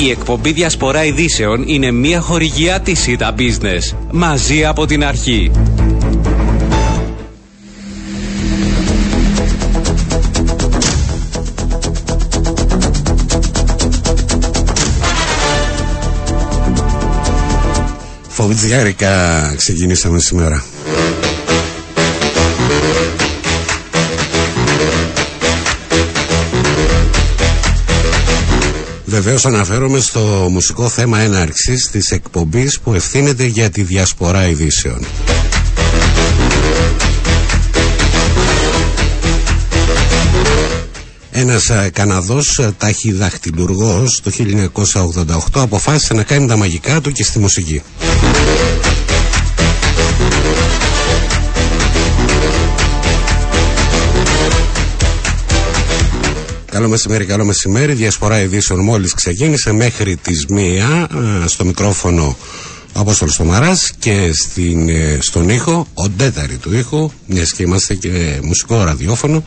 Η εκπομπή Διασπορά Ειδήσεων είναι μια χορηγιά της ΣΥΤΑ Business. Μαζί από την αρχή. Φοβιτζιάρικα ξεκινήσαμε σήμερα. Βεβαίως αναφέρομαι στο μουσικό θέμα έναρξης της εκπομπής που ευθύνεται για τη διασπορά ειδήσεων. Ένας ε, Καναδός ε, ταχυδαχτυλουργός το 1988 αποφάσισε να κάνει τα μαγικά του και στη μουσική. Καλό μεσημέρι, καλό μεσημέρι. Διασπορά ειδήσεων μόλις ξεκίνησε μέχρι τις μία ε, στο μικρόφωνο ο Απόστολος Τομαράς και στην, στον ήχο, ο ντέταρη του ήχου, μιας και είμαστε και μουσικό ραδιόφωνο,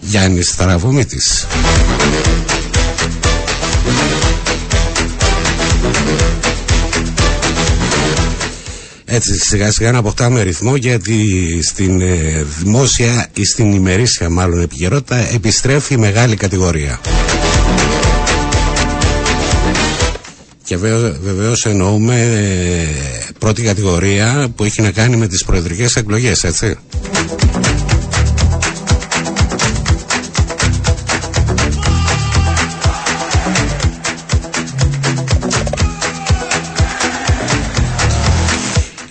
Γιάννης Θαραβομήτης. Έτσι σιγά σιγά να αποκτάμε ρυθμό γιατί στην ε, δημόσια ή στην ημερήσια μάλλον επικαιρότητα επιστρέφει η μεγάλη κατηγορία. Και βεβαίως εννοούμε ε, πρώτη κατηγορία που έχει να κάνει με τις προεδρικές εκλογές, έτσι.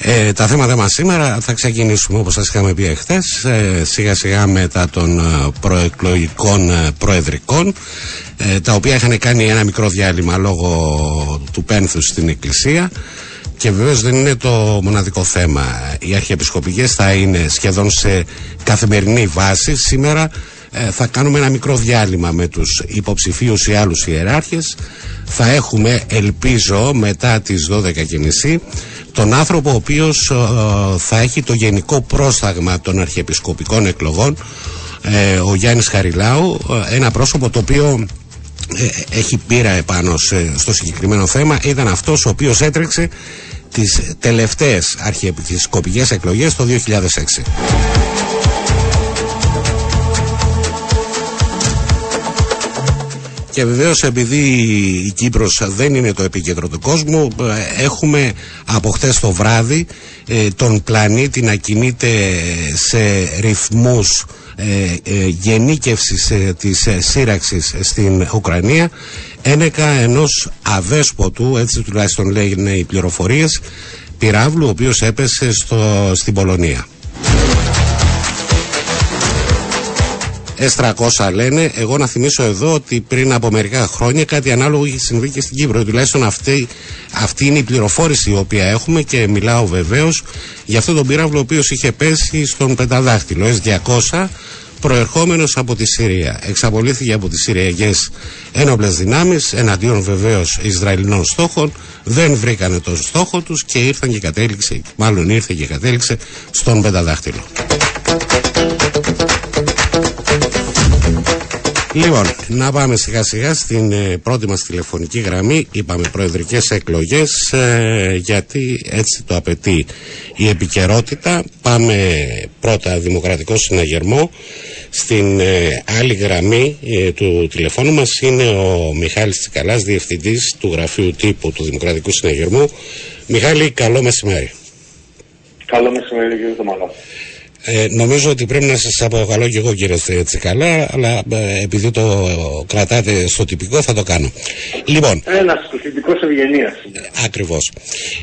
Ε, τα θέματα μας σήμερα θα ξεκινήσουμε όπως σας είχαμε πει εχθές ε, σιγά σιγά μετά των ε, προεκλογικών ε, προεδρικών τα οποία είχαν κάνει ένα μικρό διάλειμμα λόγω του πένθους στην εκκλησία. Και βεβαίως δεν είναι το μοναδικό θέμα. Οι αρχιεπισκοπικές θα είναι σχεδόν σε καθημερινή βάση. Σήμερα θα κάνουμε ένα μικρό διάλειμμα με τους υποψηφίους ή άλλους ιεράρχες. Θα έχουμε ελπίζω μετά τις 12.30 τον άνθρωπο ο οποίος ε, θα έχει το γενικό πρόσταγμα των αρχιεπισκοπικών εκλογών ε, ο Γιάννης Χαριλάου ε, ένα πρόσωπο το οποίο έχει πείρα επάνω στο συγκεκριμένο θέμα. Ήταν αυτός ο οποίος έτρεξε τις τελευταίες αρχιεπισκοπικές εκλογές το 2006 Και βεβαίως επειδή η Κύπρος δεν είναι το επίκεντρο του κόσμου, έχουμε από χτε το βράδυ ε, τον πλανήτη να κινείται σε ρυθμούς ε, ε, γενίκευσης ε, της ε, σύραξης στην Ουκρανία ένεκα ενός αβέσποτου, έτσι τουλάχιστον λέγουν οι πληροφορίες, πυράβλου ο οποίος έπεσε στο, στην Πολωνία. S300 λένε. Εγώ να θυμίσω εδώ ότι πριν από μερικά χρόνια κάτι ανάλογο είχε συμβεί και στην Κύπρο. Τουλάχιστον αυτή, αυτή είναι η πληροφόρηση η οποία έχουμε και μιλάω βεβαίως για αυτόν τον πύραυλο ο οποίος είχε πέσει στον πενταδάχτυλο S200 προερχόμενος από τη Συρία. Εξαπολύθηκε από τις Συριακές ένοπλες δυνάμεις εναντίον βεβαίως Ισραηλινών στόχων. Δεν βρήκανε τον στόχο τους και ήρθαν και κατέληξε, μάλλον ήρθε και κατέληξε στον πενταδάχτυλο. Λοιπόν, να πάμε σιγά σιγά στην ε, πρώτη μας τηλεφωνική γραμμή. Είπαμε προεδρικές εκλογές ε, γιατί έτσι το απαιτεί η επικαιρότητα. Πάμε πρώτα Δημοκρατικό Συναγερμό. Στην ε, άλλη γραμμή του τηλεφώνου μας είναι ο Μιχάλης Τσικαλάς, διευθυντής του Γραφείου Τύπου του Δημοκρατικού Συναγερμού. Μιχάλη, καλό μεσημέρι. Καλό μεσημέρι κύριε Τωμαλά. Ε, νομίζω ότι πρέπει να σας αποκαλώ και εγώ κύριε Τσικαλά, αλλά ε, επειδή το κρατάτε στο τυπικό θα το κάνω. Λοιπόν, Ένας τυπικός ευγενίας. Ακριβώς.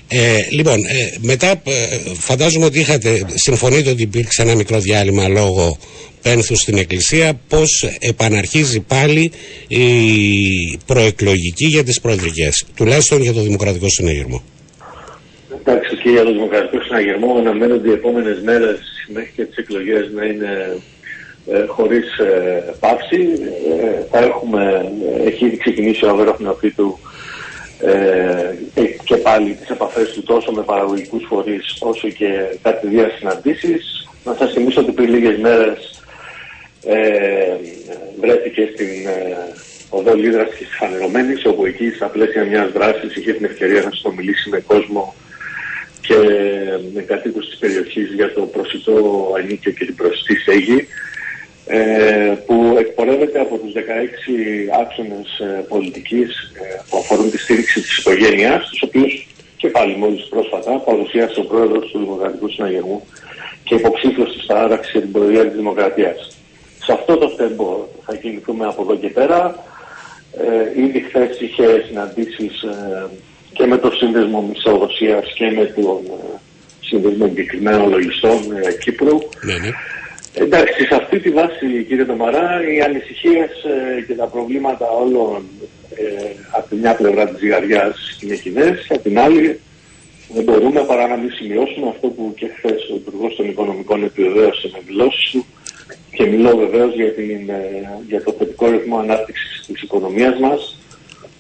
Ε, λοιπόν, ε, μετά ε, φαντάζομαι ότι είχατε συμφωνείτε ότι υπήρξε ένα μικρό διάλειμμα λόγω πένθους στην Εκκλησία, πώς επαναρχίζει πάλι η προεκλογική για τις προεδρικές, τουλάχιστον για το Δημοκρατικό Συνέγερμο. Εντάξει και για το Δημοκρατικό Συναγερμό αναμένονται οι επόμενες μέρες μέχρι και τις εκλογές να είναι ε, χωρίς ε, πάυση. Ε, θα έχουμε, έχει ήδη ξεκινήσει ο αγρόχναπή του ε, και πάλι τις επαφές του τόσο με παραγωγικούς φορείς όσο και κατηδία συναντήσεις. Να σας θυμίσω ότι πριν λίγες μέρες ε, βρέθηκε στην οδό Λίδρας και Φανερωμένης, όπου εκεί στα πλαίσια μιας δράσης είχε την ευκαιρία να συνομιλήσει με κόσμο και με κατοίκους της περιοχής για το προσιτό ανίκιο και την προσιτή στέγη ε, που εκπορεύεται από τους 16 άξονες ε, πολιτικής ε, που αφορούν τη στήριξη της οικογένειας, τους οποίους και πάλι μόλις πρόσφατα παρουσίασε ο πρόεδρος του Δημοκρατικού Συναγερμού και υποψήφιος της παράδαξης για την προεδρία της Δημοκρατίας. Σε αυτό το θέμα θα κινηθούμε από εδώ και πέρα. Ε, ήδη χθες είχε συναντήσεις ε, και με το Σύνδεσμο Μισοδοσίας και με τον ε, Σύνδεσμο Εγκεκριμένων Λογιστών ε, Κύπρου. Ναι, ναι. Εντάξει, σε αυτή τη βάση κύριε Τομαρά, οι ανησυχίες ε, και τα προβλήματα όλων ε, από τη μια πλευρά της ζυγαριάς είναι κοινές, από την άλλη δεν μπορούμε παρά να μην σημειώσουμε αυτό που και χθες ο Υπουργός των Οικονομικών επιβεβαίωσε με δηλώσεις του και μιλώ βεβαίως για, για το θετικό ρυθμό ανάπτυξης της οικονομίας μας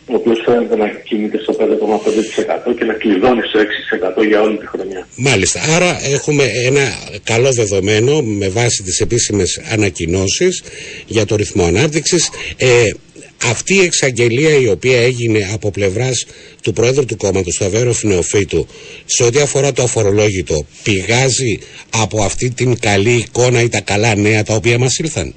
ο οποίος φαίνεται να κινείται στο 5,5% και να κλειδώνει στο 6% για όλη τη χρονιά. Μάλιστα. Άρα έχουμε ένα καλό δεδομένο με βάση τις επίσημες ανακοινώσεις για το ρυθμό ανάπτυξης. Ε, αυτή η εξαγγελία η οποία έγινε από πλευράς του Πρόεδρου του κόμματος, του Αβέρο Φινεοφύτου, σε ό,τι αφορά το αφορολόγητο, πηγάζει από αυτή την καλή εικόνα ή τα καλά νέα τα οποία μας ήλθαν;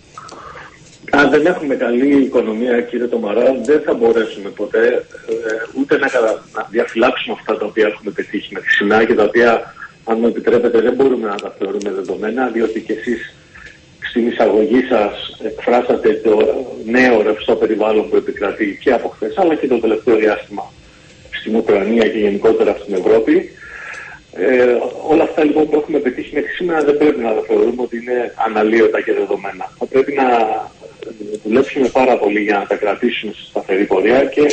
Αν δεν έχουμε καλή οικονομία, κύριε Τομαρά, δεν θα μπορέσουμε ποτέ ε, ούτε να, να διαφυλάξουμε αυτά τα οποία έχουμε πετύχει μέχρι σήμερα και τα οποία, αν μου επιτρέπετε, δεν μπορούμε να τα θεωρούμε δεδομένα, διότι και εσείς στην εισαγωγή σας εκφράσατε το νέο ρευστό περιβάλλον που επικρατεί και από χθες, αλλά και το τελευταίο διάστημα στην Ουκρανία και γενικότερα στην Ευρώπη. Ε, όλα αυτά λοιπόν που έχουμε πετύχει μέχρι σήμερα δεν πρέπει να τα θεωρούμε ότι είναι αναλύωτα και δεδομένα. Θα πρέπει να δουλέψουμε πάρα πολύ για να τα κρατήσουμε στη σταθερή πορεία και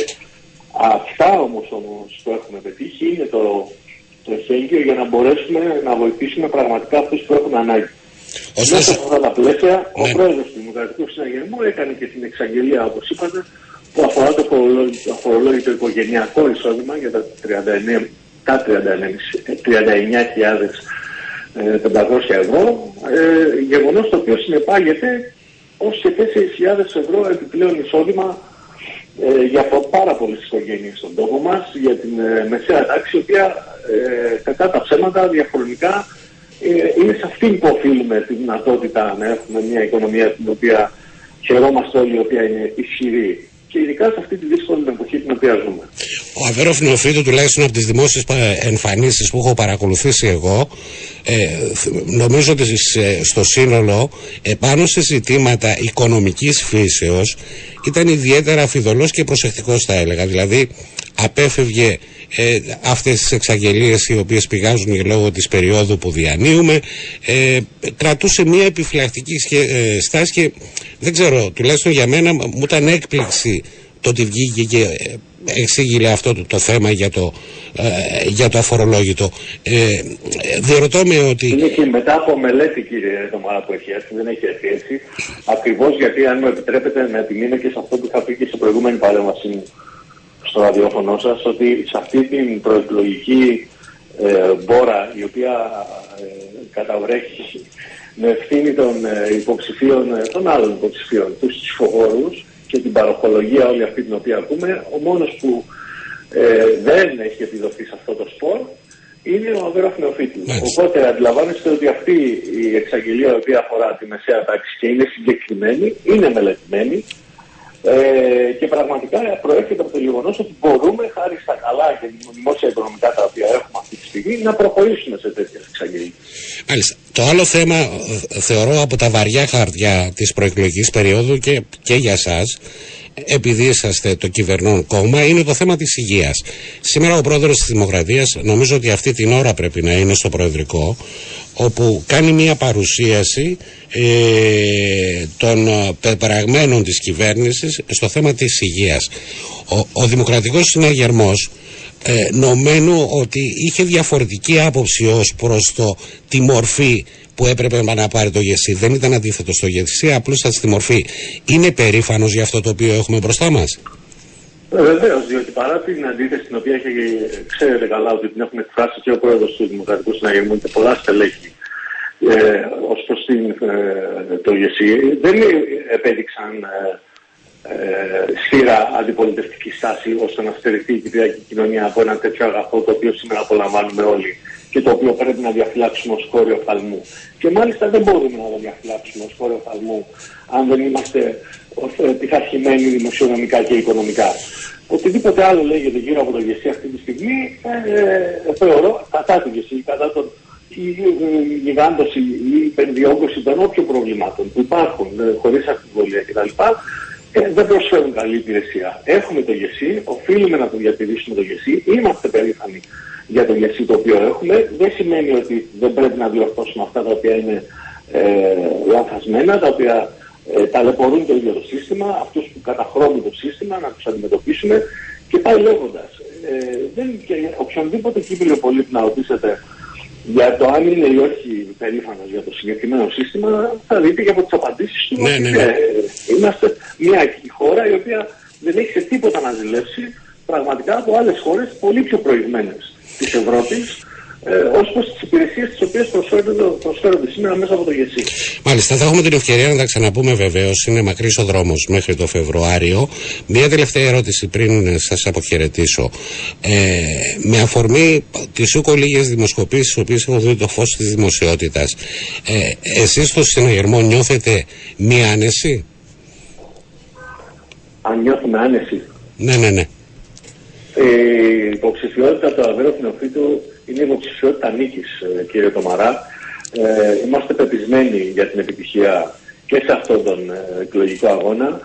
αυτά όμως, όμως που έχουμε πετύχει είναι το, το εχέγγυο για να μπορέσουμε να βοηθήσουμε πραγματικά αυτούς που έχουν ανάγκη. Μέσα σε αυτά τα πλαίσια, ναι. ο πρόεδρος του Δημοκρατικού Συναγερμού έκανε και την εξαγγελία, όπως είπατε, που αφορά το φορολόγητο οικογενειακό εισόδημα για τα 39, τα 39.500 ευρώ, ε, γεγονός το οποίο συνεπάγεται ως και 4.000 ευρώ επιπλέον εισόδημα ε, για πάρα πολλές οικογένειες στον τόπο μας, για την ε, μεσαία τάξη, η οποία ε, κατά τα ψέματα διαχρονικά ε, είναι σε αυτήν που οφείλουμε τη δυνατότητα να έχουμε μια οικονομία την οποία χαιρόμαστε όλοι, η οποία είναι ισχυρή και ειδικά σε αυτή τη δύσκολη εποχή την οποία ζούμε. Ο Αβέροφ Νεοφίτου, τουλάχιστον από τις δημόσιες εμφανίσεις που έχω παρακολουθήσει εγώ, ε, νομίζω ότι στο σύνολο επάνω σε ζητήματα οικονομικής φύσεως ήταν ιδιαίτερα αφιδωλός και προσεκτικός θα έλεγα. Δηλαδή απέφευγε ε, αυτές τις εξαγγελίες οι οποίες πηγάζουν λόγω της περίοδου που διανύουμε ε, κρατούσε μια επιφυλακτική ε, στάση και δεν ξέρω τουλάχιστον για μένα μου ήταν έκπληξη το ότι βγήκε και ε, εξήγηλε αυτό το, το θέμα για το, ε, για το αφορολόγητο. Ε, διερωτώ με ότι... Είναι και μετά από μελέτη κύριε Τωμάρα που έχει έρθει, δεν έχει έρθει έτσι. Ακριβώς γιατί αν μου επιτρέπετε να επιμείνω και σε αυτό που είχα πει και σε προηγούμενη παρέμβαση μου στο ραδιόφωνο σας ότι σε αυτή την προεκλογική ε, μπόρα η οποία ε, καταβρέχει με ευθύνη των ε, υποψηφίων, ε, των άλλων υποψηφίων, τους ψηφοφόρους και την παροχολογία όλη αυτή την οποία ακούμε, ο μόνος που ε, δεν έχει επιδοθεί σε αυτό το σπορ είναι ο Αβέροφ Νεοφίτης. Οπότε αντιλαμβάνεστε ότι αυτή η εξαγγελία η οποία αφορά τη μεσαία τάξη και είναι συγκεκριμένη, είναι μελετημένη, ε, και πραγματικά προέρχεται από το γεγονός ότι μπορούμε χάρη στα καλά και δημόσια οικονομικά τα οποία έχουμε αυτή τη στιγμή να προχωρήσουμε σε τέτοιες εξαγγελίες. Μάλιστα. Το άλλο θέμα ε, θεωρώ από τα βαριά χαρτιά της προεκλογικής περίοδου και, και για εσά επειδή είσαστε το κυβερνών κόμμα, είναι το θέμα της υγείας. Σήμερα ο πρόεδρος της Δημοκρατίας, νομίζω ότι αυτή την ώρα πρέπει να είναι στο Προεδρικό, όπου κάνει μια παρουσίαση ε, των πεπραγμένων της κυβέρνησης στο θέμα της υγείας. Ο, ο Δημοκρατικός Συναγερμός ε, νομένου ότι είχε διαφορετική άποψη ως προς το τη μορφή που έπρεπε να πάρει το ΓΕΣΥ. Δεν ήταν αντίθετο στο ΓΕΣΥ, απλούστατα στη μορφή. Είναι περήφανος για αυτό το οποίο έχουμε μπροστά μας; Ε, Βεβαίως, διότι παρά την αντίθεση την οποία έχει, ξέρετε καλά ότι την έχουμε εκφράσει και ο πρόεδρος του Δημοκρατικού Συναγερμού και πολλά στελέχη ε, ως προς ε, το ΓΕΣΥ, δεν επέδειξαν ε, ε, σφύρα αντιπολιτευτική στάση ώστε να στερηθεί η κυπριακή κοινωνία από ένα τέτοιο αγαθό το οποίο σήμερα απολαμβάνουμε όλοι και το οποίο πρέπει να διαφυλάξουμε ως χώριο φαλμού. Και μάλιστα δεν μπορούμε να το διαφυλάξουμε ως χώριο φαλμού αν δεν είμαστε ε, πειθαρχημένοι δημοσιονομικά και οικονομικά. Οτιδήποτε άλλο λέγεται γύρω από το ΓΕΣΥ αυτή τη στιγμή ε, ε, θεωρώ κατά το ΓΕΣΥ, κατά τον η γιγάντωση ή η υπερδιόγκωση των όποιων προβλημάτων που υπάρχουν ε, χωρίς αμφιβολία κτλ. Ε, δεν προσφέρουν καλή υπηρεσία. Έχουμε το ΓΕΣΥ, οφείλουμε να το διατηρήσουμε το ΓΕΣΥ, είμαστε περήφανοι για το ΓΕΣΥ το οποίο έχουμε. Δεν σημαίνει ότι δεν πρέπει να διορθώσουμε αυτά τα οποία είναι ε, λανθασμένα, τα οποία ε, ταλαιπωρούν το ίδιο το σύστημα, αυτούς που καταχρώνουν το σύστημα, να τους αντιμετωπίσουμε και πάει λέγοντας. Ε, δεν, και οποιονδήποτε κύβιλο πολίτη να ρωτήσετε για το αν είναι ή όχι περήφανος για το συγκεκριμένο σύστημα θα δείτε και από τις απαντήσεις του ναι, ναι, ναι. Ε, είμαστε μια χώρα η οποία δεν έχει σε τίποτα να ζηλέψει πραγματικά από άλλες χώρες πολύ πιο προηγμένες της Ευρώπης ε, ως προς τις υπηρεσίες τις οποίες προσφέρονται, προσφέρονται σήμερα μέσα από το ΓΕΣΥ. Μάλιστα, θα έχουμε την ευκαιρία να τα ξαναπούμε βεβαίως. Είναι μακρύς ο δρόμος μέχρι το Φεβρουάριο. Μία τελευταία ερώτηση πριν σας αποχαιρετήσω. Ε, με αφορμή τις ούκο λίγες δημοσκοπήσεις, οι οποίες έχουν δει το φως της δημοσιότητας, ε, εσείς στο συναγερμό νιώθετε μία άνεση; Αν νιώθουμε άνεση. Ναι, ναι, ναι. Ε, η υποψηφιότητα του Αβέροφ Νεοφύτου είναι υποψηφιότητα νίκης, ε, κύριε Τομαρά. Ε, είμαστε πεπισμένοι για την επιτυχία και σε αυτόν τον ε, εκλογικό αγώνα,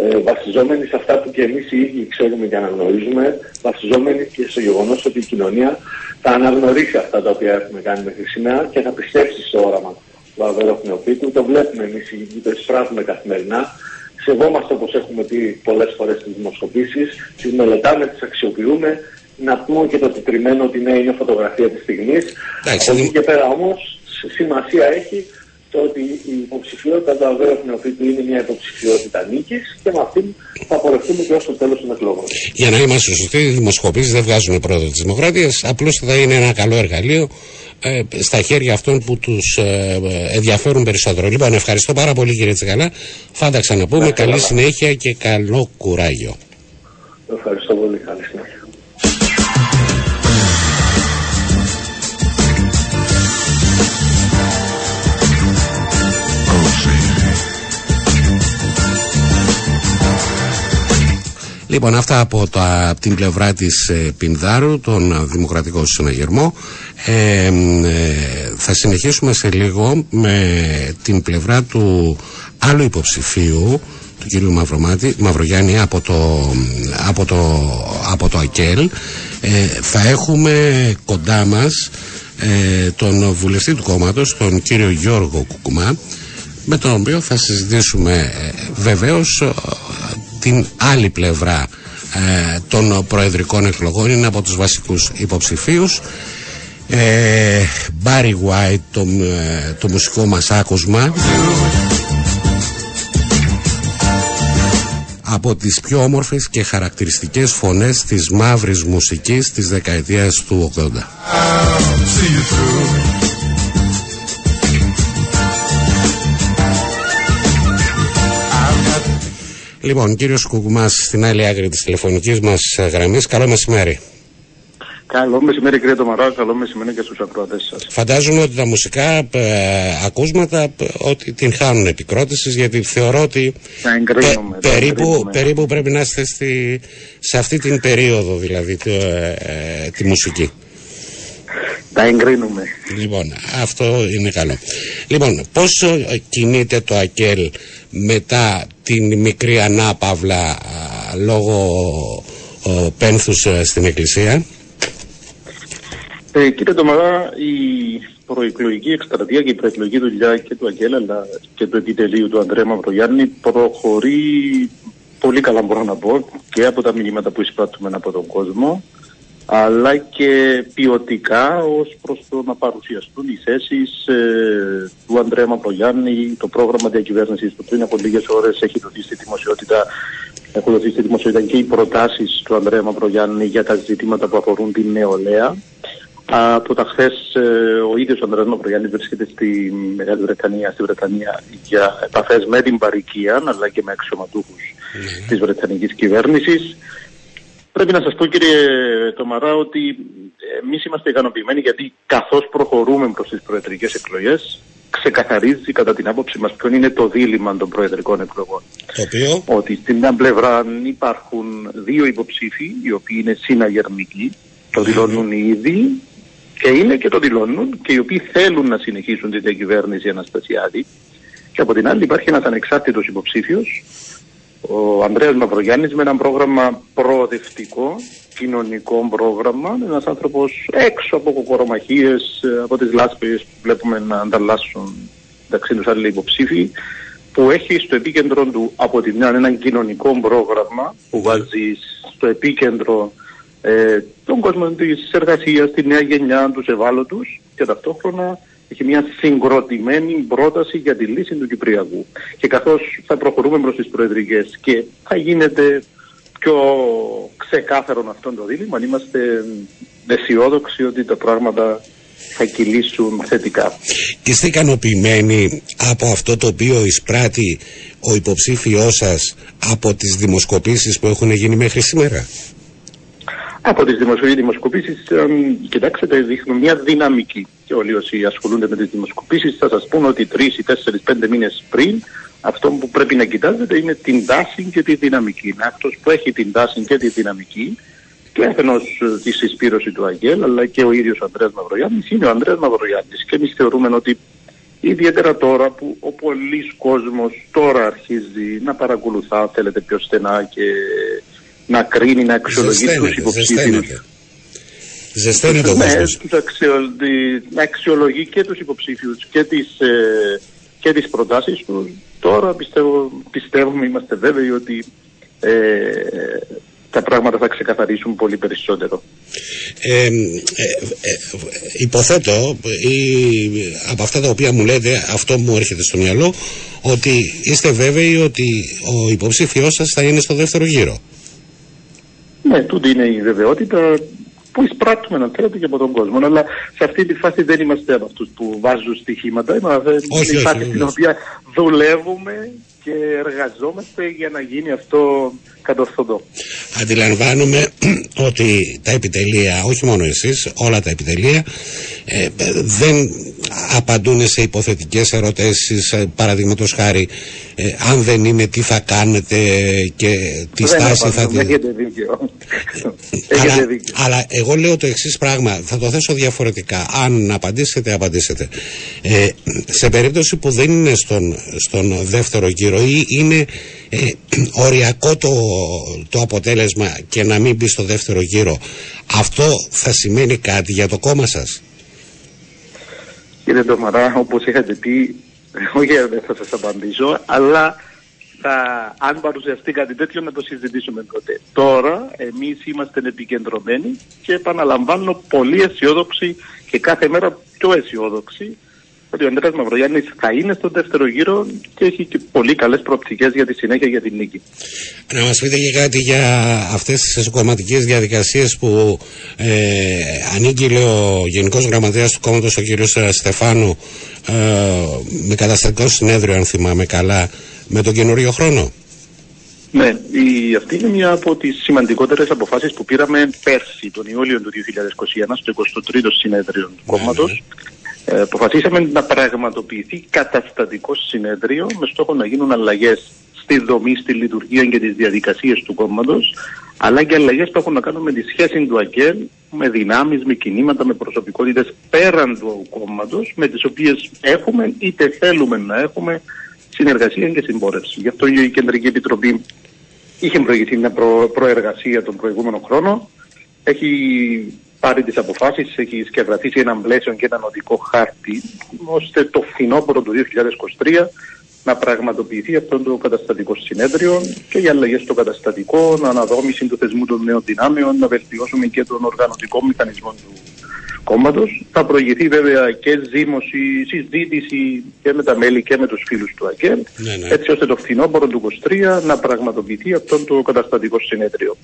ε, βασιζόμενοι σε αυτά που και εμείς οι ίδιοι ξέρουμε και αναγνωρίζουμε, βασιζόμενοι και στο γεγονός ότι η κοινωνία θα αναγνωρίσει αυτά τα οποία έχουμε κάνει μέχρι σήμερα και θα πιστέψει στο όραμα του Αβέροφ Νεοφύτου. Το βλέπουμε εμείς οι ίδιοι, το εισπράττουμε καθημερινά. Σεβόμαστε όπως έχουμε πει πολλές φορές τις δημοσκοπήσεις, τις μελετάμε, τις αξιοποιούμε να πούμε και το τυπημένο ότι ναι, είναι φωτογραφία της στιγμής. Από εκεί και πέρα όμως σημασία έχει το ότι η υποψηφιότητα του Αβέροφ Νεοφύτου είναι μια υποψηφιότητα νίκης και με αυτήν θα απορρευτούμε και ως το τέλος των εκλογών. Για να είμαστε σωστοί, οι δημοσκοπήσεις δεν βγάζουν πρόοδο της Δημοκρατίας. Απλώς θα είναι ένα καλό εργαλείο ε, στα χέρια αυτών που τους ε, ενδιαφέρουν περισσότερο. Λοιπόν, ευχαριστώ πάρα πολύ κύριε Τσεκαλά. Θα τα ξαναπούμε. Καλή συνέχεια και καλό κουράγιο. Ευχαριστώ πολύ. Καλή συνέχεια. Λοιπόν, αυτά από, τα, την πλευρά της ε, Πινδάρου, τον Δημοκρατικό Συναγερμό. Ε, ε, θα συνεχίσουμε σε λίγο με την πλευρά του άλλου υποψηφίου, του κυρίου Μαυρομάτη, Μαυρογιάννη από το, από το, από το ΑΚΕΛ. Ε, θα έχουμε κοντά μας τον βουλευτή του κόμματος, τον κύριο Γιώργο Κουκουμά, με τον οποίο θα συζητήσουμε βεβαίως την άλλη πλευρά ε, των προεδρικών εκλογών. Είναι από τους βασικούς υποψηφίους. Ε, Barry White το, ε, το μουσικό μας άκουσμα. Από τις πιο όμορφες και χαρακτηριστικές φωνές της μαύρης μουσικής της δεκαετίας του 80 Λοιπόν, κύριος Κουκουμάς, στην άλλη άκρη της τηλεφωνικής μας γραμμής, καλό μεσημέρι. Καλό μεσημέρι κύριε Τομαρά, καλό μεσημέρι και στους ακροατές σας. Φαντάζομαι ότι τα μουσικά ε, ακούσματα ε, ότι την χάνουν επικρότησης γιατί θεωρώ ότι περίπου, περίπου πρέπει να είστε στη, σε αυτή την περίοδο δηλαδή ε, τη μουσική. Τα εγκρίνουμε. Λοιπόν, αυτό είναι καλό. Λοιπόν, πόσο κινείται το ΑΚΕΛ μετά την μικρή ανάπαυλα λόγω πένθους ε, στην Εκκλησία; Ε, κύριε Τομαρά, η προεκλογική εκστρατεία και η προεκλογική δουλειά και του Αγγέλα αλλά και του επιτελείου του Ανδρέα Μαυρογιάννη προχωρεί πολύ καλά μπορώ να πω και από τα μηνύματα που εισπράττουμε από τον κόσμο αλλά και ποιοτικά ως προς το να παρουσιαστούν οι θέσεις ε, του Ανδρέα Μαυρογιάννη, το πρόγραμμα διακυβέρνησης του πριν από λίγες ώρες έχει δοθεί στη δημοσιότητα έχουν δοθεί στη δημοσιότητα και οι προτάσεις του Ανδρέα Μαυρογιάννη για τα ζητήματα που αφορούν την νεολαία. Από τα χθες ε, ο ίδιος ο Ανδρέας Μαυρογιάννης βρίσκεται στη Μεγάλη Βρετανία, στη Βρετανία για επαφές με την παροικία αλλά και με αξιωματούχους mm. της Βρετανικής κυβέρνησης. Πρέπει να σας πω κύριε Τομαρά ότι εμείς είμαστε ικανοποιημένοι γιατί καθώς προχωρούμε προς τις προεδρικές εκλογές ξεκαθαρίζει κατά την άποψη μας ποιο είναι το δίλημα των προεδρικών εκλογών. Το οποίο; Ότι στην μια πλευρά υπάρχουν δύο υποψήφοι οι οποίοι είναι συναγερμικοί, το δηλώνουν ήδη και είναι και το δηλώνουν και οι οποίοι θέλουν να συνεχίσουν τη διακυβέρνηση Αναστασιάδη και από την άλλη υπάρχει ένας ανεξάρτητος υποψήφιος ο Ανδρέας Μαυρογιάννης με ένα πρόγραμμα προοδευτικό, κοινωνικό πρόγραμμα, ένας άνθρωπος έξω από κοκορομαχίες, από τις λάσπες που βλέπουμε να ανταλλάσσουν μεταξύ τους άλλοι υποψήφοι, που έχει στο επίκεντρο του από τη μια ένα κοινωνικό πρόγραμμα που βάζει στο επίκεντρο ε, τον κόσμο της εργασίας, τη νέα γενιά, τους ευάλωτους και ταυτόχρονα έχει μια συγκροτημένη πρόταση για τη λύση του Κυπριακού. Και καθώς θα προχωρούμε προς τις προεδρικές και θα γίνεται πιο ξεκάθαρο αυτό το δίλημα, είμαστε αισιόδοξοι ότι τα πράγματα θα κυλήσουν θετικά. Είστε ικανοποιημένοι από αυτό το οποίο εισπράττει ο υποψήφιός σας από τις δημοσκοπήσεις που έχουν γίνει μέχρι σήμερα; Από τις δημοσκοπήσεις, κοιτάξτε, δείχνουν μια δυναμική. Και όλοι όσοι ασχολούνται με τις δημοσκοπήσεις θα σας πούν ότι τρεις ή τέσσερις πέντε μήνες πριν αυτό που πρέπει να κοιτάζετε είναι την τάση και τη δυναμική. Είναι αυτός που έχει την τάση και τη δυναμική και αφενός ε, τη συσπήρωση του Αγγέλ αλλά και ο ίδιος ο Ανδρέας Μαυρογιάννης είναι ο Ανδρέας Μαυρογιάννης και εμείς θεωρούμε ότι ιδιαίτερα τώρα που ο πολλής κόσμος τώρα αρχίζει να παρακολουθά θέλετε πιο στενά και να κρίνει, να αξιολογεί τους υποψήφιους. Ζεσταίνει το ναι, να αξιολογεί και τους υποψήφιους και τις, ε, και τις προτάσεις τους. Τώρα πιστεύω, πιστεύουμε, είμαστε βέβαιοι ότι ε, τα πράγματα θα ξεκαθαρίσουν πολύ περισσότερο. Ε, ε, υποθέτω ή από αυτά τα οποία μου λέτε αυτό μου έρχεται στο μυαλό ότι είστε βέβαιοι ότι ο υποψήφιός σας θα είναι στο δεύτερο γύρο. Ναι, τούτη είναι η βεβαιότητα που εισπράττουμε να θέλετε και από τον κόσμο. Αλλά σε αυτή τη φάση δεν είμαστε από αυτούς που βάζουν στοιχήματα. Είμαστε σε φάση στην οποία δουλεύουμε και εργαζόμαστε για να γίνει αυτό κατορθωτό. Αντιλαμβάνομαι ότι τα επιτελεία, όχι μόνο εσείς, όλα τα επιτελεία ε, δεν απαντούν σε υποθετικές ερωτήσεις, ε, παραδείγματος χάρη ε, αν δεν είναι τι θα κάνετε και τι στάση θα... Δεν έχετε δίκιο. Αλλά, αλλά εγώ λέω το εξής πράγμα, θα το θέσω διαφορετικά. Αν απαντήσετε, απαντήσετε. Ε, σε περίπτωση που δεν είναι στον, στον δεύτερο γύρο ή είναι ε, οριακό το, το αποτέλεσμα και να μην μπει στο δεύτερο γύρο, αυτό θα σημαίνει κάτι για το κόμμα σας; Κύριε Ντομαρά, όπως είχατε πει, όχι δεν θα σας απαντήσω, αλλά θα, αν παρουσιαστεί κάτι τέτοιο να το συζητήσουμε τότε. Τώρα εμείς είμαστε επικεντρωμένοι και επαναλαμβάνω πολύ αισιόδοξοι και κάθε μέρα πιο αισιόδοξοι ότι ο Ανδρέας Μαυρογιάννης θα είναι στο δεύτερο γύρο και έχει και πολύ καλές προοπτικές για τη συνέχεια για την νίκη. Να μας πείτε και κάτι για αυτές τις εσωκομματικές διαδικασίες που ε, ανήκει ο Γενικός Γραμματέας του κόμματος ο κ. Στεφάνου ε, με καταστατικό συνέδριο αν θυμάμαι καλά με τον καινούριο χρόνο. Ναι, η, αυτή είναι μια από τις σημαντικότερες αποφάσεις που πήραμε πέρσι, τον Ιούλιο του 2021, στο 23ο συνέδριο του κόμματος. Ναι, ναι. Ε, αποφασίσαμε να πραγματοποιηθεί καταστατικό συνέδριο με στόχο να γίνουν αλλαγές στη δομή, στη λειτουργία και τις διαδικασίες του κόμματος, αλλά και αλλαγές που έχουν να κάνουν με τη σχέση του ΑΚΕΛ, με δυνάμεις, με κινήματα, με προσωπικότητες πέραν του κόμματος, με τις οποίες έχουμε είτε θέλουμε να έχουμε συνεργασία και συμπόρευση. Γι' αυτό η Κεντρική Επιτροπή είχε προηγηθεί μια προ, προεργασία τον προηγούμενο χρόνο, έχει πάρει τις αποφάσεις, έχει σκευρατήσει έναν πλαίσιο και έναν οδικό χάρτη, ώστε το φθινόπωρο του 2023 να πραγματοποιηθεί αυτό το καταστατικό συνέδριο και για αλλαγές στο καταστατικό, να αναδόμηση του θεσμού των νέων δυνάμεων, να βελτιώσουμε και τον οργανωτικό μηχανισμό του κόμματος. Θα προηγηθεί βέβαια και ζήμωση, συζήτηση και με τα μέλη και με τους φίλους του ΑΚΕΛ, ναι, ναι. έτσι ώστε το φθινόπωρο του 23 να πραγματοποιηθεί αυτό το καταστατικό συνέδριο.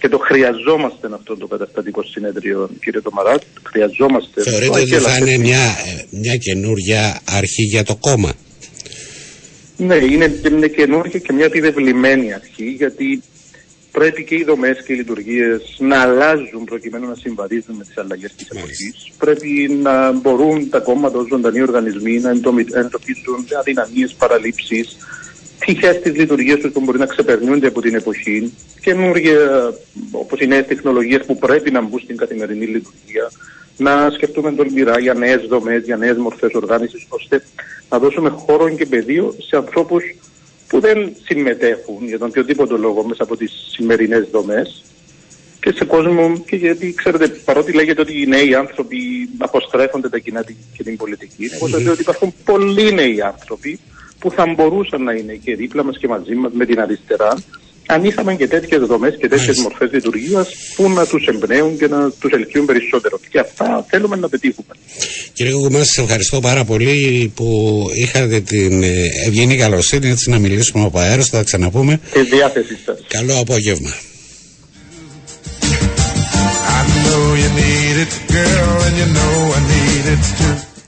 Και το χρειαζόμαστε αυτό το καταστατικό συνέδριο, κύριε Τομαράτ. Χρειαζόμαστε. Θεωρείτε ότι θα είναι μια, μια καινούργια αρχή για το κόμμα; Ναι, είναι μια καινούργια και μια επιβεβλημένη αρχή γιατί πρέπει και οι δομές και οι λειτουργίες να αλλάζουν προκειμένου να συμβαδίζουν με τις αλλαγές της εποχής. Πρέπει να μπορούν τα κόμματα ως ζωντανοί οργανισμοί να εντοπίσουν αδυναμίες, παραλήψεις, τυχές της λειτουργίας τους που μπορεί να ξεπερνούνται από την εποχή, καινούργια όπως οι νέες τεχνολογίες που πρέπει να μπουν στην καθημερινή λειτουργία, να σκεφτούμε τολμηρά για νέες δομές, για νέες μορφές οργάνωσης, ώστε να δώσουμε χώρο και πεδίο σε ανθρώπους που δεν συμμετέχουν για τον οποιοδήποτε λόγο μέσα από τις σημερινές δομές και σε κόσμο και γιατί ξέρετε παρότι λέγεται ότι οι νέοι άνθρωποι αποστρέφονται τα κοινά και την πολιτική εγώ σας λέω ότι υπάρχουν πολλοί νέοι άνθρωποι που θα μπορούσαν να είναι και δίπλα μας και μαζί μας με την αριστερά αν είχαμε και τέτοιες δομές και τέτοιες μορφές λειτουργίας που να τους εμπνέουν και να τους ελκύουν περισσότερο. Και αυτά θέλουμε να πετύχουμε. Κύριε Κουκουμάς, σας ευχαριστώ πάρα πολύ που είχατε την ε, ευγενή καλοσύνη έτσι να μιλήσουμε από αέρα. Θα τα ξαναπούμε. Τη διάθεσή σας. Καλό απόγευμα.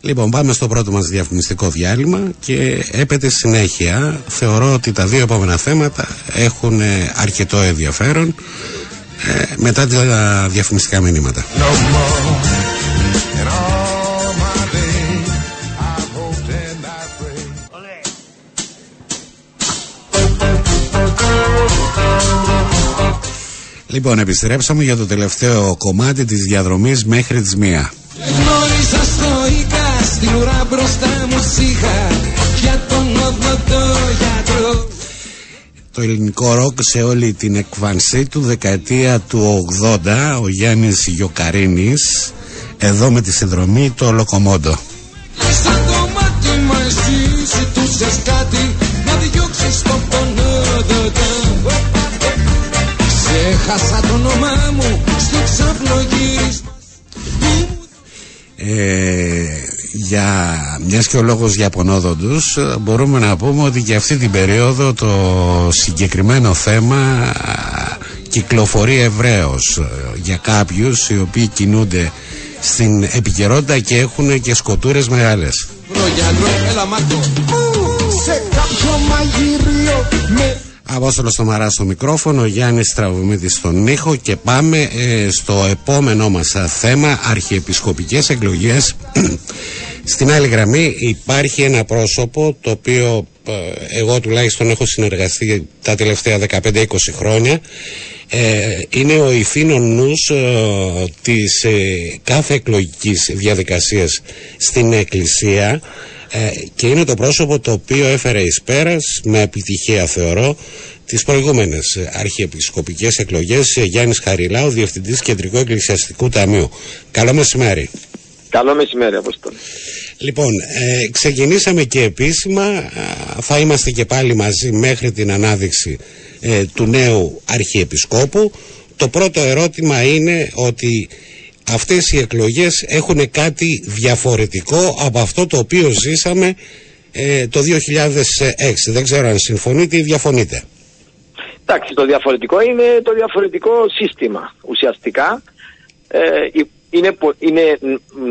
Λοιπόν, πάμε στο πρώτο μας διαφημιστικό διάλειμμα και έπεται συνέχεια. Θεωρώ ότι τα δύο επόμενα θέματα έχουν ε, αρκετό ενδιαφέρον ε, μετά τα διαφημιστικά μηνύματα. Λοιπόν, επιστρέψαμε για το τελευταίο κομμάτι της διαδρομής μέχρι τις μία. Γνώρισα στο στην ουρά μπροστά μου για τον γιατρό. Το ελληνικό ροκ σε όλη την εκβανσή του δεκαετία του 80 ο Γιάννης Γιοκαρίνης εδώ με τη συνδρομή το Λοκομόντο. Σαν το μάτι μα εσύ ζητούσες κάτι να διώξεις το Ξέχασα το όνομά μου στο ξάπλο γύρισμα ε, για μιας και ο λόγος για πονόδοντους μπορούμε να πούμε ότι για αυτή την περίοδο το συγκεκριμένο θέμα κυκλοφορεί ευρέως για κάποιους οι οποίοι κινούνται στην επικαιρότητα και έχουν και σκοτούρες μεγάλες. Σε κάποιο μαγειρίο με Απόστολο στο Μαρά στο μικρόφωνο, Γιάννης Τραβομίδης στον ήχο και πάμε ε, στο επόμενό μας θέμα, αρχιεπισκοπικές εκλογές. Στην άλλη γραμμή υπάρχει ένα πρόσωπο το οποίο ε, εγώ τουλάχιστον έχω συνεργαστεί τα τελευταία 15-20 χρόνια. Ε, είναι ο ηθήνων νους της κάθε εκλογικής διαδικασίας στην Εκκλησία ε, και είναι το πρόσωπο το οποίο έφερε εις πέρας με επιτυχία θεωρώ τις προηγούμενες αρχιεπισκοπικές εκλογές Γιάννης Χαριλάου, Διευθυντής Κεντρικού Εκκλησιαστικού Ταμείου. Καλό μεσημέρι. Καλό μεσημέρι, Αποστόλη. Λοιπόν, ε, ξεκινήσαμε και επίσημα, θα είμαστε και πάλι μαζί μέχρι την ανάδειξη ε, του νέου Αρχιεπισκόπου. Το πρώτο ερώτημα είναι ότι αυτές οι εκλογές έχουν κάτι διαφορετικό από αυτό το οποίο ζήσαμε ε, το 2006. Δεν ξέρω αν συμφωνείτε ή διαφωνείτε. Εντάξει, το διαφορετικό είναι το διαφορετικό σύστημα. Ουσιαστικά ε, είναι, είναι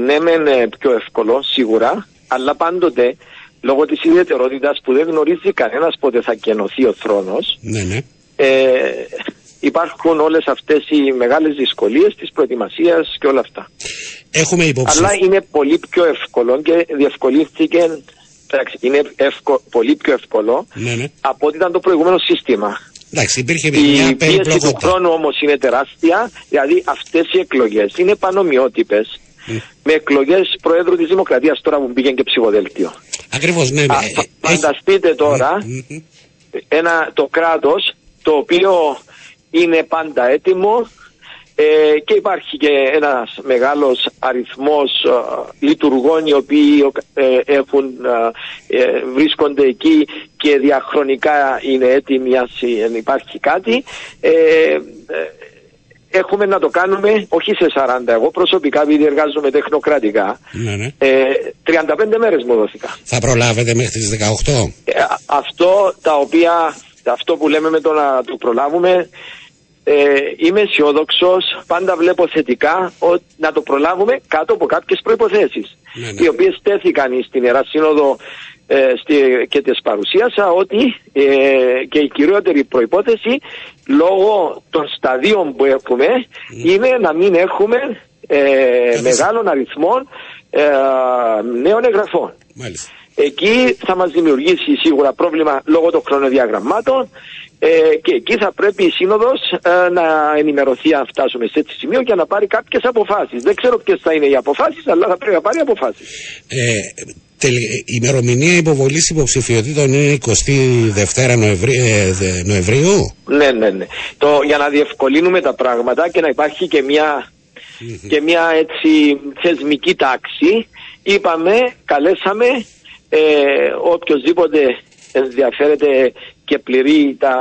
ναι μεν ε, πιο εύκολο σίγουρα, αλλά πάντοτε λόγω της ιδιαιτερότητας που δεν γνωρίζει κανένας πότε θα κενωθεί ο θρόνος, ναι, ναι. Ε, υπάρχουν όλες αυτές οι μεγάλες δυσκολίες της προετοιμασίας και όλα αυτά. Έχουμε υπόψη. Αλλά είναι πολύ πιο εύκολο και διευκολύνθηκε είναι πολύ πιο εύκολο ναι, ναι. από ό,τι ήταν το προηγούμενο σύστημα. Εντάξει, υπήρχε μια η πίεση του χρόνου όμως είναι τεράστια, δηλαδή αυτές οι εκλογές είναι πανομοιότυπες με εκλογές Προέδρου της Δημοκρατίας τώρα που πήγαινε και ψηφοδέλτιο. Ακριβώς, ναι. Α, ε, φανταστείτε τώρα ένα, το κράτος το οποίο είναι πάντα έτοιμος ε, και υπάρχει και ένας μεγάλος αριθμός ε, λειτουργών οι οποίοι ε, έχουν, βρίσκονται εκεί και διαχρονικά είναι έτοιμοι αν υπάρχει κάτι. Έχουμε να το κάνουμε όχι σε 40 εγώ προσωπικά επειδή εργάζομαι τεχνοκρατικά ναι, ναι. 35 μέρες μου δόθηκα. Θα προλάβετε μέχρι τις 18 Αυτό τα οποία αυτό που λέμε με το να το προλάβουμε ε, είμαι αισιόδοξος, πάντα βλέπω θετικά ότι να το προλάβουμε κάτω από κάποιες προποθέσει. Ναι, ναι. Οι οποίες τέθηκαν στην Ιερά Σύνοδο ε, στη, και τις παρουσίασα ότι ε, και η κυριότερη προϋπόθεση λόγω των σταδίων που έχουμε είναι να μην έχουμε ε, μεγάλων αριθμών ε, νέων εγγραφών. Εκεί θα μας δημιουργήσει σίγουρα πρόβλημα λόγω των χρονοδιαγραμμάτων ε, και εκεί θα πρέπει η Σύνοδος ε, να ενημερωθεί αν φτάσουμε σε έτσι σημείο και να πάρει κάποιες αποφάσεις. Δεν ξέρω ποιες θα είναι οι αποφάσεις, αλλά θα πρέπει να πάρει αποφάσεις. Ε, η ημερομηνία υποβολής υποψηφιότητων είναι 22 Νοεμβρίου, ε, Νοεμβρίου; Ναι, ναι, ναι. Το, για να διευκολύνουμε τα πράγματα και να υπάρχει και μια, και μια έτσι θεσμική τάξη, είπαμε, καλέσαμε ε, οποιοδήποτε ενδιαφέρεται και πληρεί τα,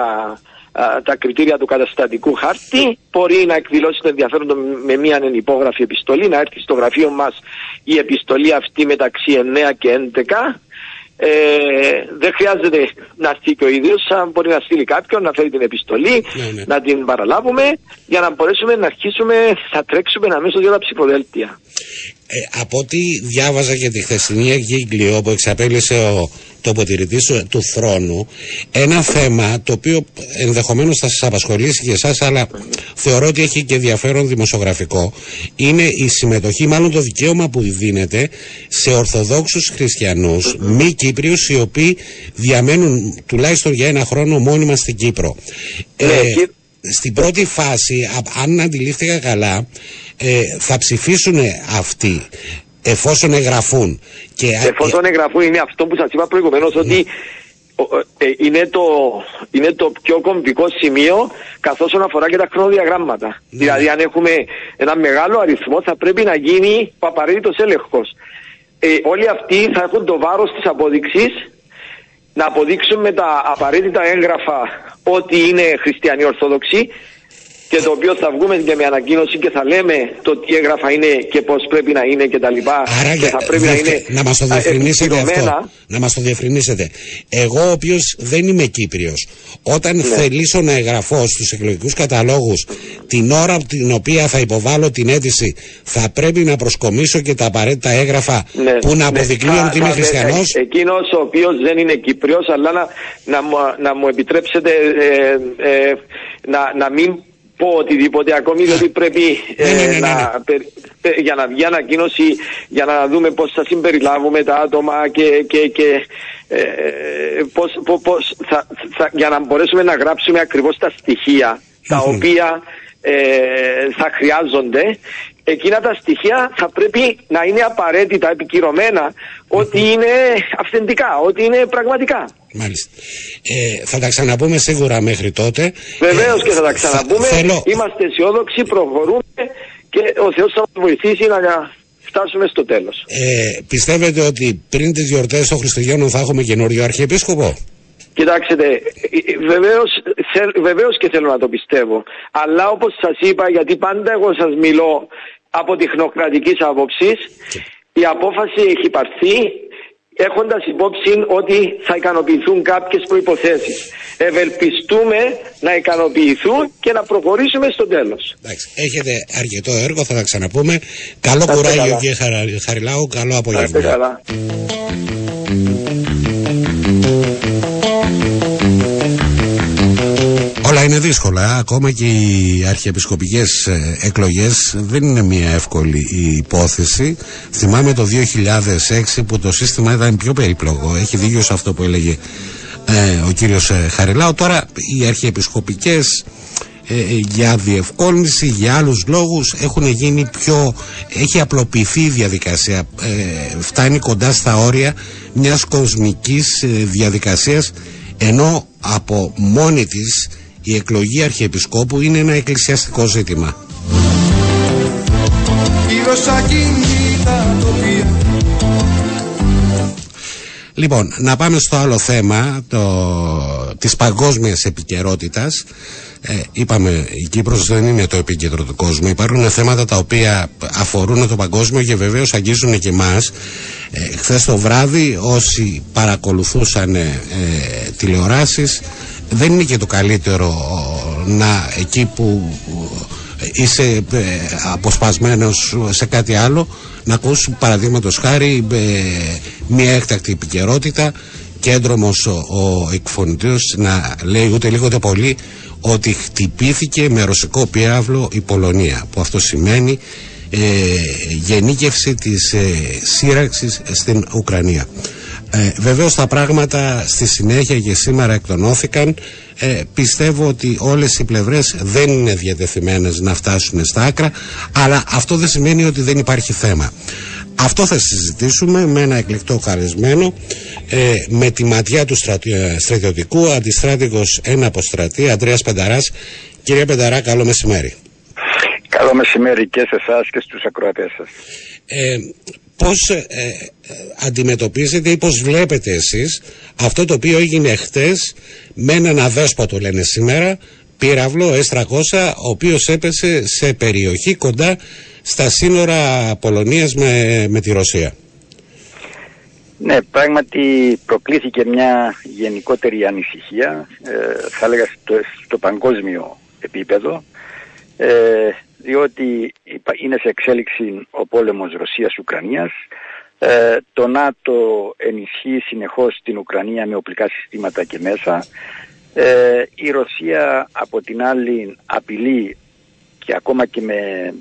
τα κριτήρια του καταστατικού χάρτη μπορεί να εκδηλώσει το ενδιαφέρον του με μια υπόγραφη επιστολή να έρθει στο γραφείο μας η επιστολή αυτή μεταξύ 9 και 11 ε, δεν χρειάζεται να έρθει και ο ίδιος, μπορεί να στείλει κάποιον να φέρει την επιστολή, ναι, ναι. να την παραλάβουμε για να μπορέσουμε να αρχίσουμε, θα τρέξουμε αμέσω για τα ψηφοδέλτια. Ε, από ό,τι διάβαζα και τη χθεσινή εγκύκλιο που εξαπέλυσε ο τοποθετητής του θρόνου ένα θέμα το οποίο ενδεχομένως θα σας απασχολήσει και εσάς αλλά θεωρώ ότι έχει και ενδιαφέρον δημοσιογραφικό είναι η συμμετοχή μάλλον το δικαίωμα που δίνεται σε Ορθοδόξους Χριστιανούς μη Κύπριους οι οποίοι διαμένουν τουλάχιστον για ένα χρόνο μόνιμα στην Κύπρο. Ε, ναι, στην πρώτη φάση, αν αντιλήφθηκα καλά, ε, θα ψηφίσουν αυτοί εφόσον εγγραφούν. Και... Εφόσον εγγραφούν είναι αυτό που σας είπα προηγουμένως ναι. ότι ε, είναι, το, είναι το πιο κομβικό σημείο καθώς αφορά και τα χρονοδιαγράμματα. Ναι. Δηλαδή αν έχουμε ένα μεγάλο αριθμό θα πρέπει να γίνει ο απαραίτητος έλεγχος. Ε, όλοι αυτοί θα έχουν το βάρος της απόδειξης να αποδείξουν με τα απαραίτητα έγγραφα ότι είναι χριστιανοί ορθόδοξοι και το οποίο θα βγούμε και με ανακοίνωση και θα λέμε το τι έγγραφα είναι και πώς πρέπει να είναι και τα λοιπά Άρα, και θα πρέπει να είναι να μας το διευκρινίσετε αυτό να μας το διευκρινίσετε εγώ ο οποίος δεν είμαι Κύπριος όταν ναι. θελήσω να εγγραφώ στους εκλογικούς καταλόγους την ώρα την οποία θα υποβάλω την αίτηση θα πρέπει να προσκομίσω και τα απαραίτητα έγγραφα ναι, που να ναι. αποδεικνύουν ναι. ότι είμαι χριστιανός εκείνος ο οποίος δεν είναι Κύπριος αλλά να, να, να μου επιτρέψετε ε, ε, να, να μην πω οτιδήποτε ακόμη διότι πρέπει ε, ναι, ναι, ναι, να, για να βγει ανακοίνωση για να δούμε πώς θα συμπεριλάβουμε τα άτομα και, και, και ε, πώς, πώς θα, θα, για να μπορέσουμε να γράψουμε ακριβώς τα στοιχεία τα οποία ε, θα χρειάζονται. Εκείνα τα στοιχεία θα πρέπει να είναι απαραίτητα επικυρωμένα ότι είναι αυθεντικά, ότι είναι πραγματικά. Μάλιστα. Ε, θα τα ξαναπούμε σίγουρα μέχρι τότε. Βεβαίως ε, και θα τα ξαναπούμε. Είμαστε αισιόδοξοι, προχωρούμε και ο Θεός θα μας βοηθήσει να φτάσουμε στο τέλος. Ε, πιστεύετε ότι πριν τις γιορτές των Χριστουγέννων θα έχουμε καινούριο Αρχιεπίσκοπο; Κοιτάξτε, βεβαίως, βεβαίως και θέλω να το πιστεύω. Αλλά όπως σας είπα, γιατί πάντα εγώ σας μιλώ από τεχνοκρατικής άποψης, η απόφαση έχει πάρθει έχοντας υπόψη ότι θα ικανοποιηθούν κάποιες προϋποθέσεις. Ευελπιστούμε να ικανοποιηθούν και να προχωρήσουμε στο τέλος. Εντάξει, έχετε αρκετό έργο, θα τα ξαναπούμε. Καλό κουράγιο κύριε Χαριλάου, καλό απόγευμα. Όλα είναι δύσκολα. Ακόμα και οι αρχιεπισκοπικές ε, εκλογές δεν είναι μια εύκολη υπόθεση. Θυμάμαι το 2006 που το σύστημα ήταν πιο περίπλοκο. Έχει δίκιο σε αυτό που έλεγε ε, ο κύριος ε, Χαριλάου. Τώρα οι αρχιεπισκοπικές για διευκόλυνση, για άλλους λόγους έχουν γίνει πιο, έχει απλοποιηθεί η διαδικασία φτάνει κοντά στα όρια μιας κοσμικής διαδικασίας ενώ από μόνη της η εκλογή Αρχιεπισκόπου είναι ένα εκκλησιαστικό ζήτημα. Λοιπόν, να πάμε στο άλλο θέμα το, της παγκόσμιας επικαιρότητας. Ε, είπαμε, η Κύπρος δεν είναι το επίκεντρο του κόσμου. Υπάρχουν θέματα τα οποία αφορούν το παγκόσμιο και βεβαίως αγγίζουν και εμάς. Ε, Χθες το βράδυ όσοι παρακολουθούσαν ε, τηλεοράσεις δεν είναι και το καλύτερο να εκεί που είσαι ε, αποσπασμένος σε κάτι άλλο να ακούς παραδείγματος χάρη ε, μια έκτακτη επικαιρότητα και έντρομος ο, ο εκφωνητής να λέει ούτε λίγο ούτε πολύ ότι χτυπήθηκε με ρωσικό πυράβλο η Πολωνία που αυτό σημαίνει ε, γενίκευση της ε, σύραξης στην Ουκρανία. Ε, βεβαίως τα πράγματα στη συνέχεια και σήμερα εκτονώθηκαν. Ε, πιστεύω ότι όλες οι πλευρές δεν είναι διατεθειμένες να φτάσουν στα άκρα αλλά αυτό δεν σημαίνει ότι δεν υπάρχει θέμα. Αυτό θα συζητήσουμε με ένα εκλεκτό καλεσμένο ε, με τη ματιά του ε, στρατιωτικού αντιστράτηγος ένα αποστρατή Αντρέας Πενταράς. Κύριε Πενταρά καλό μεσημέρι. Καλό μεσημέρι και σε εσάς και στους ακροατές σας. Ε, Πώς ε, αντιμετωπίζετε ή πώς βλέπετε εσείς αυτό το οποίο έγινε χτες με έναν αδέσποτο λένε σήμερα πύραυλο S300 ο οποίος έπεσε σε περιοχή κοντά στα σύνορα Πολωνίας με, με τη Ρωσία. Ναι, πράγματι προκλήθηκε μια γενικότερη ανησυχία, ε, θα έλεγα στο, παγκόσμιο επίπεδο, ε, διότι είναι σε εξέλιξη ο πόλεμος Ρωσίας-Ουκρανίας, ε, το ΝΑΤΟ ενισχύει συνεχώς την Ουκρανία με οπλικά συστήματα και μέσα, ε, η Ρωσία από την άλλη απειλεί και ακόμα και με,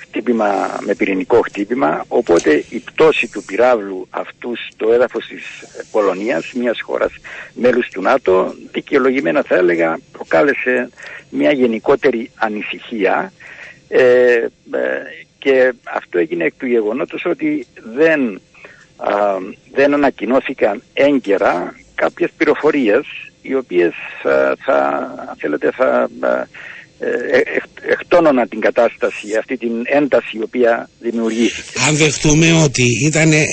χτύπημα, με πυρηνικό χτύπημα. Οπότε η πτώση του πυράβλου αυτού στο έδαφος της Πολωνίας μιας χώρας μέλους του ΝΑΤΟ δικαιολογημένα θα έλεγα προκάλεσε μια γενικότερη ανησυχία ε, ε, και αυτό έγινε εκ του γεγονότος ότι δεν, δεν ανακοινώθηκαν έγκαιρα κάποιες πληροφορίες οι οποίες θα, θέλετε, θα ε, εκτόνωνα την κατάσταση, αυτή την ένταση η οποία δημιουργήθηκε. Αν δεχτούμε ότι ήταν ε,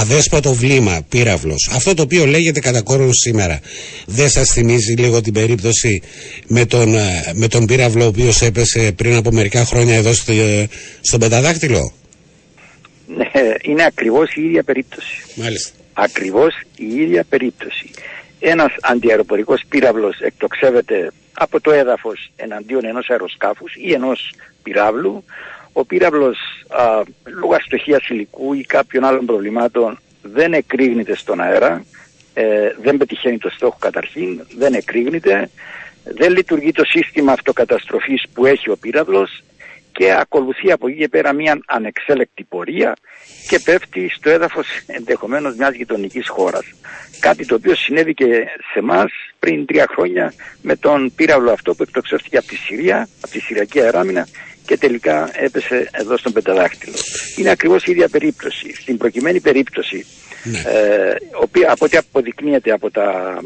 αδέσποτο βλήμα, πύραυλος, αυτό το οποίο λέγεται κατά κόρον σήμερα, δεν σας θυμίζει λίγο την περίπτωση με τον, ε, με τον πύραυλο ο οποίος έπεσε πριν από μερικά χρόνια εδώ στο, ε, στον Πενταδάκτυλο; Ναι, είναι ακριβώς η ίδια περίπτωση. Μάλιστα. Ακριβώς η ίδια περίπτωση. Ένας αντιαεροπορικός πύραυλος εκτοξεύεται από το έδαφος εναντίον ενός αεροσκάφους ή ενός πυράβλου. Ο πύραυλος α, λόγω αστοχίας υλικού ή κάποιων άλλων προβλημάτων δεν εκρήγνεται στον αέρα, ε, δεν πετυχαίνει το στόχο καταρχήν, δεν εκρήγνεται, δεν λειτουργεί το σύστημα αυτοκαταστροφής που έχει ο πύραυλος και ακολουθεί από εκεί και πέρα μια ανεξέλεκτη πορεία και πέφτει στο έδαφος ενδεχομένως μιας γειτονικής χώρας. Κάτι το οποίο συνέβη και σε εμάς πριν τρία χρόνια με τον πύραυλο αυτό που εκτοξεύτηκε από τη Συρία, από τη Συριακή αεράμινα και τελικά έπεσε εδώ στον Πενταδάκτυλο. Είναι ακριβώς η ίδια περίπτωση. Στην προκειμένη περίπτωση, ναι. ε, από ό,τι αποδεικνύεται από, τα,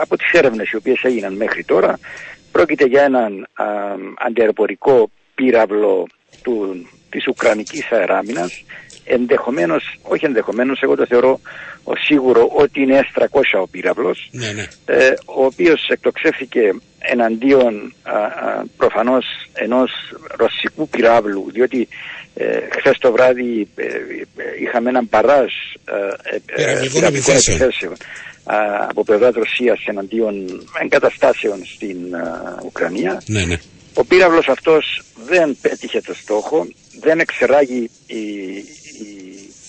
από τις έρευνες οι οποίες έγιναν μέχρι τώρα, πρόκειται για έναν α, αντιεροπορικό πύραυλο του, της Ουκρανικής αεράμινας ενδεχομένως, όχι ενδεχομένως, εγώ το θεωρώ σίγουρο ότι είναι S300 ο πύραυλος ναι, ναι. Ε, ο οποίος εκτοξεύθηκε εναντίον α, α, προφανώς ενός ρωσικού πυράβλου διότι ε, χθες το βράδυ ε, είχαμε έναν παράζ ε, ε επιθέσεων από πλευράς Ρωσίας εναντίον εγκαταστάσεων στην Ουκρανία ναι, ναι. Ο πύραυλος αυτός δεν πέτυχε το στόχο, δεν εξεράγει η, η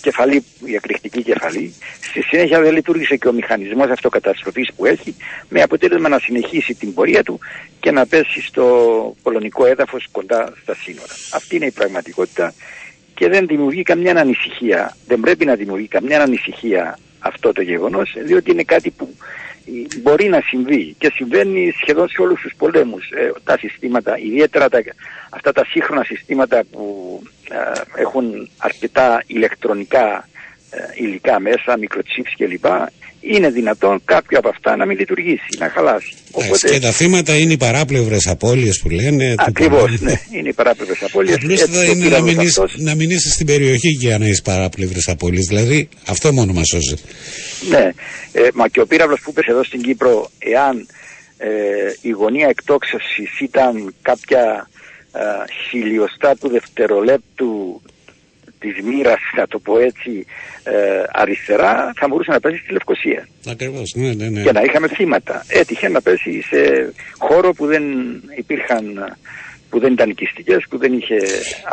κεφαλή, η εκρηκτική κεφαλή. Στη συνέχεια δεν λειτουργήσε και ο μηχανισμός αυτοκαταστροφής που έχει, με αποτέλεσμα να συνεχίσει την πορεία του και να πέσει στο πολωνικό έδαφος κοντά στα σύνορα. Αυτή είναι η πραγματικότητα και δεν δημιουργεί καμιά ανησυχία. Δεν πρέπει να δημιουργεί καμιά ανησυχία αυτό το γεγονός, διότι είναι κάτι που μπορεί να συμβεί και συμβαίνει σχεδόν σε όλους τους πολέμους. Ε, τα συστήματα, ιδιαίτερα τα, αυτά τα σύγχρονα συστήματα που ε, έχουν αρκετά ηλεκτρονικά ε, υλικά μέσα, μικροτσίψ κλπ. Είναι δυνατόν κάποιο από αυτά να μην λειτουργήσει, να χαλάσει. Οπότε... Και τα θύματα είναι οι παράπλευρες απώλειες που λένε. Ακριβώς, ναι, είναι οι παράπλευρες απώλειες. Απλώς είναι να μην, αυτός... να μην είσαι στην περιοχή για να είσαι παράπλευρες απώλειες. Δηλαδή αυτό μόνο μας σώζει. Ναι, ε, μα και ο πύραυλος που είπες εδώ στην Κύπρο, εάν ε, η γωνία εκτόξευσης ήταν κάποια ε, χιλιοστά του δευτερολέπτου της μοίρας, να το πω έτσι, ε, αριστερά, θα μπορούσε να πέσει στη Λευκοσία. Ακριβώς, ναι, ναι, ναι. Και να είχαμε θύματα. Έτυχε να πέσει σε χώρο που δεν υπήρχαν που δεν ήταν οικιστικές, που δεν είχε...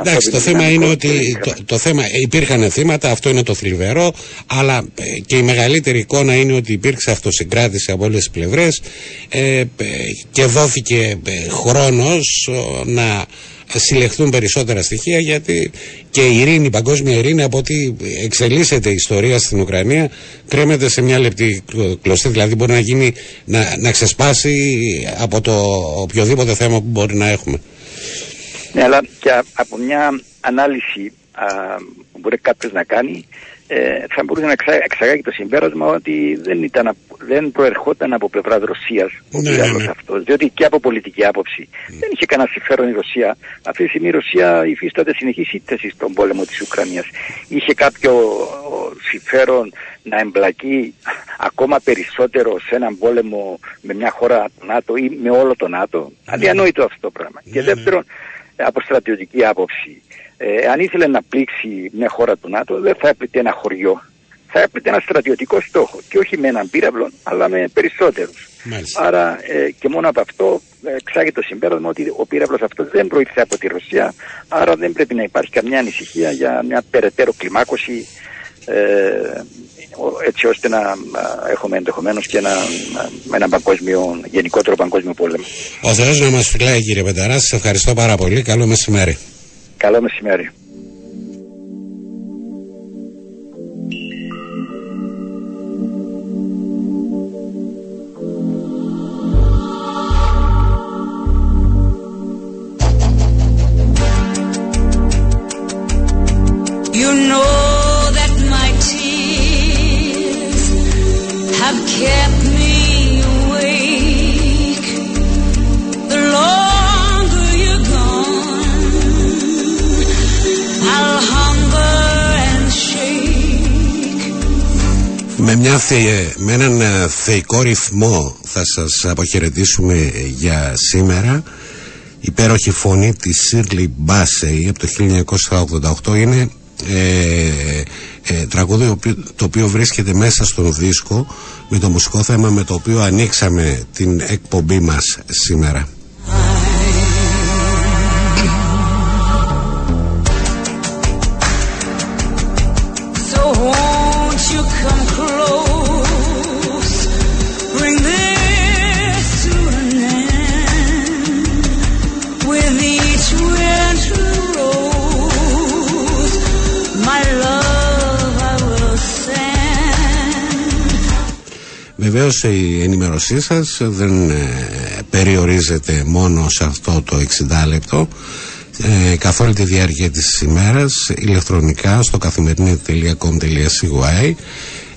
Εντάξει, το θέμα είναι ότι το, το, θέμα, υπήρχαν θύματα, αυτό είναι το θλιβερό, αλλά ε, και η μεγαλύτερη εικόνα είναι ότι υπήρξε αυτοσυγκράτηση από όλες τις πλευρές ε, ε και δόθηκε ε, χρόνος να συλλεχθούν περισσότερα στοιχεία γιατί και η ειρήνη, η παγκόσμια ειρήνη από ότι εξελίσσεται η ιστορία στην Ουκρανία κρέμεται σε μια λεπτή κλωστή δηλαδή μπορεί να γίνει να, να ξεσπάσει από το οποιοδήποτε θέμα που μπορεί να έχουμε. Ναι αλλά και από μια ανάλυση α, που μπορεί κάποιος να κάνει ε, θα μπορούσε να εξαγάγει το συμπέρασμα ότι δεν, ήταν, δεν προερχόταν από πλευράς Ρωσίας ο ναι, ναι, ναι. αυτός. Διότι και από πολιτική άποψη mm. δεν είχε κανένα συμφέρον η Ρωσία. Αυτή τη στιγμή η Ρωσία υφίσταται συνεχής σύνθεση στον πόλεμο της Ουκρανίας. Είχε κάποιο συμφέρον να εμπλακεί ακόμα περισσότερο σε έναν πόλεμο με μια χώρα του ΝΑΤΟ ή με όλο το ΝΑΤΟ; Mm. Αδιανόητο αυτό το πράγμα. Και δεύτερον, από στρατιωτική άποψη. Ε, αν ήθελε να πλήξει μια χώρα του ΝΑΤΟ δεν θα έπλητε ένα χωριό. Θα έπλητε ένα στρατιωτικό στόχο και όχι με έναν πύραυλο αλλά με περισσότερους. Άρα ε, και μόνο από αυτό ε, εξάγει το συμπέρασμα ότι ο πύραυλος αυτός δεν προήλθε από τη Ρωσία άρα δεν πρέπει να υπάρχει καμιά ανησυχία για μια περαιτέρω κλιμάκωση ε, έτσι ώστε να έχουμε ενδεχομένως και ένα, ένα παγκόσμιο, γενικότερο παγκόσμιο πόλεμο. Ο Θεός να μας φυλάει κύριε Πενταρά, σας ευχαριστώ πάρα πολύ. Καλό μεσημέρι. Καλό μεσημέρι. You know that my tears have kept Με, μια με έναν ε, θεϊκό ρυθμό θα σας αποχαιρετήσουμε για σήμερα. Υπέροχη φωνή της Σίρλι Μπάσεϊ από το 1988 είναι ε, ε, τραγούδι το οποίο βρίσκεται μέσα στον δίσκο με το μουσικό θέμα με το οποίο ανοίξαμε την εκπομπή μας σήμερα Βεβαίως η ενημερωσή σας δεν ε, περιορίζεται μόνο σε αυτό το 60 λεπτό ε, καθ' όλη τη διάρκεια της ημέρας ηλεκτρονικά στο καθημερινή.com.cy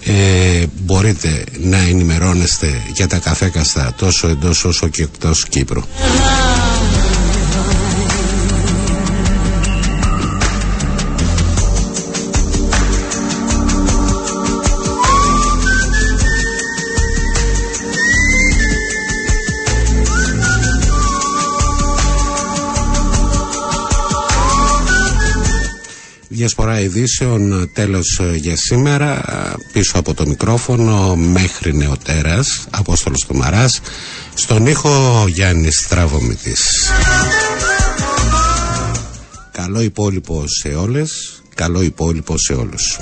ε, μπορείτε να ενημερώνεστε για τα καφέκαστα τόσο εντός όσο και εκτός Κύπρου. Διασπορά ειδήσεων τέλος ε, για σήμερα. Πίσω από το μικρόφωνο μέχρι νεοτέρας Απόστολος Τομαράς στον ήχο Γιάννης Στραβομητής. Καλό υπόλοιπο σε όλες Καλό υπόλοιπο σε όλους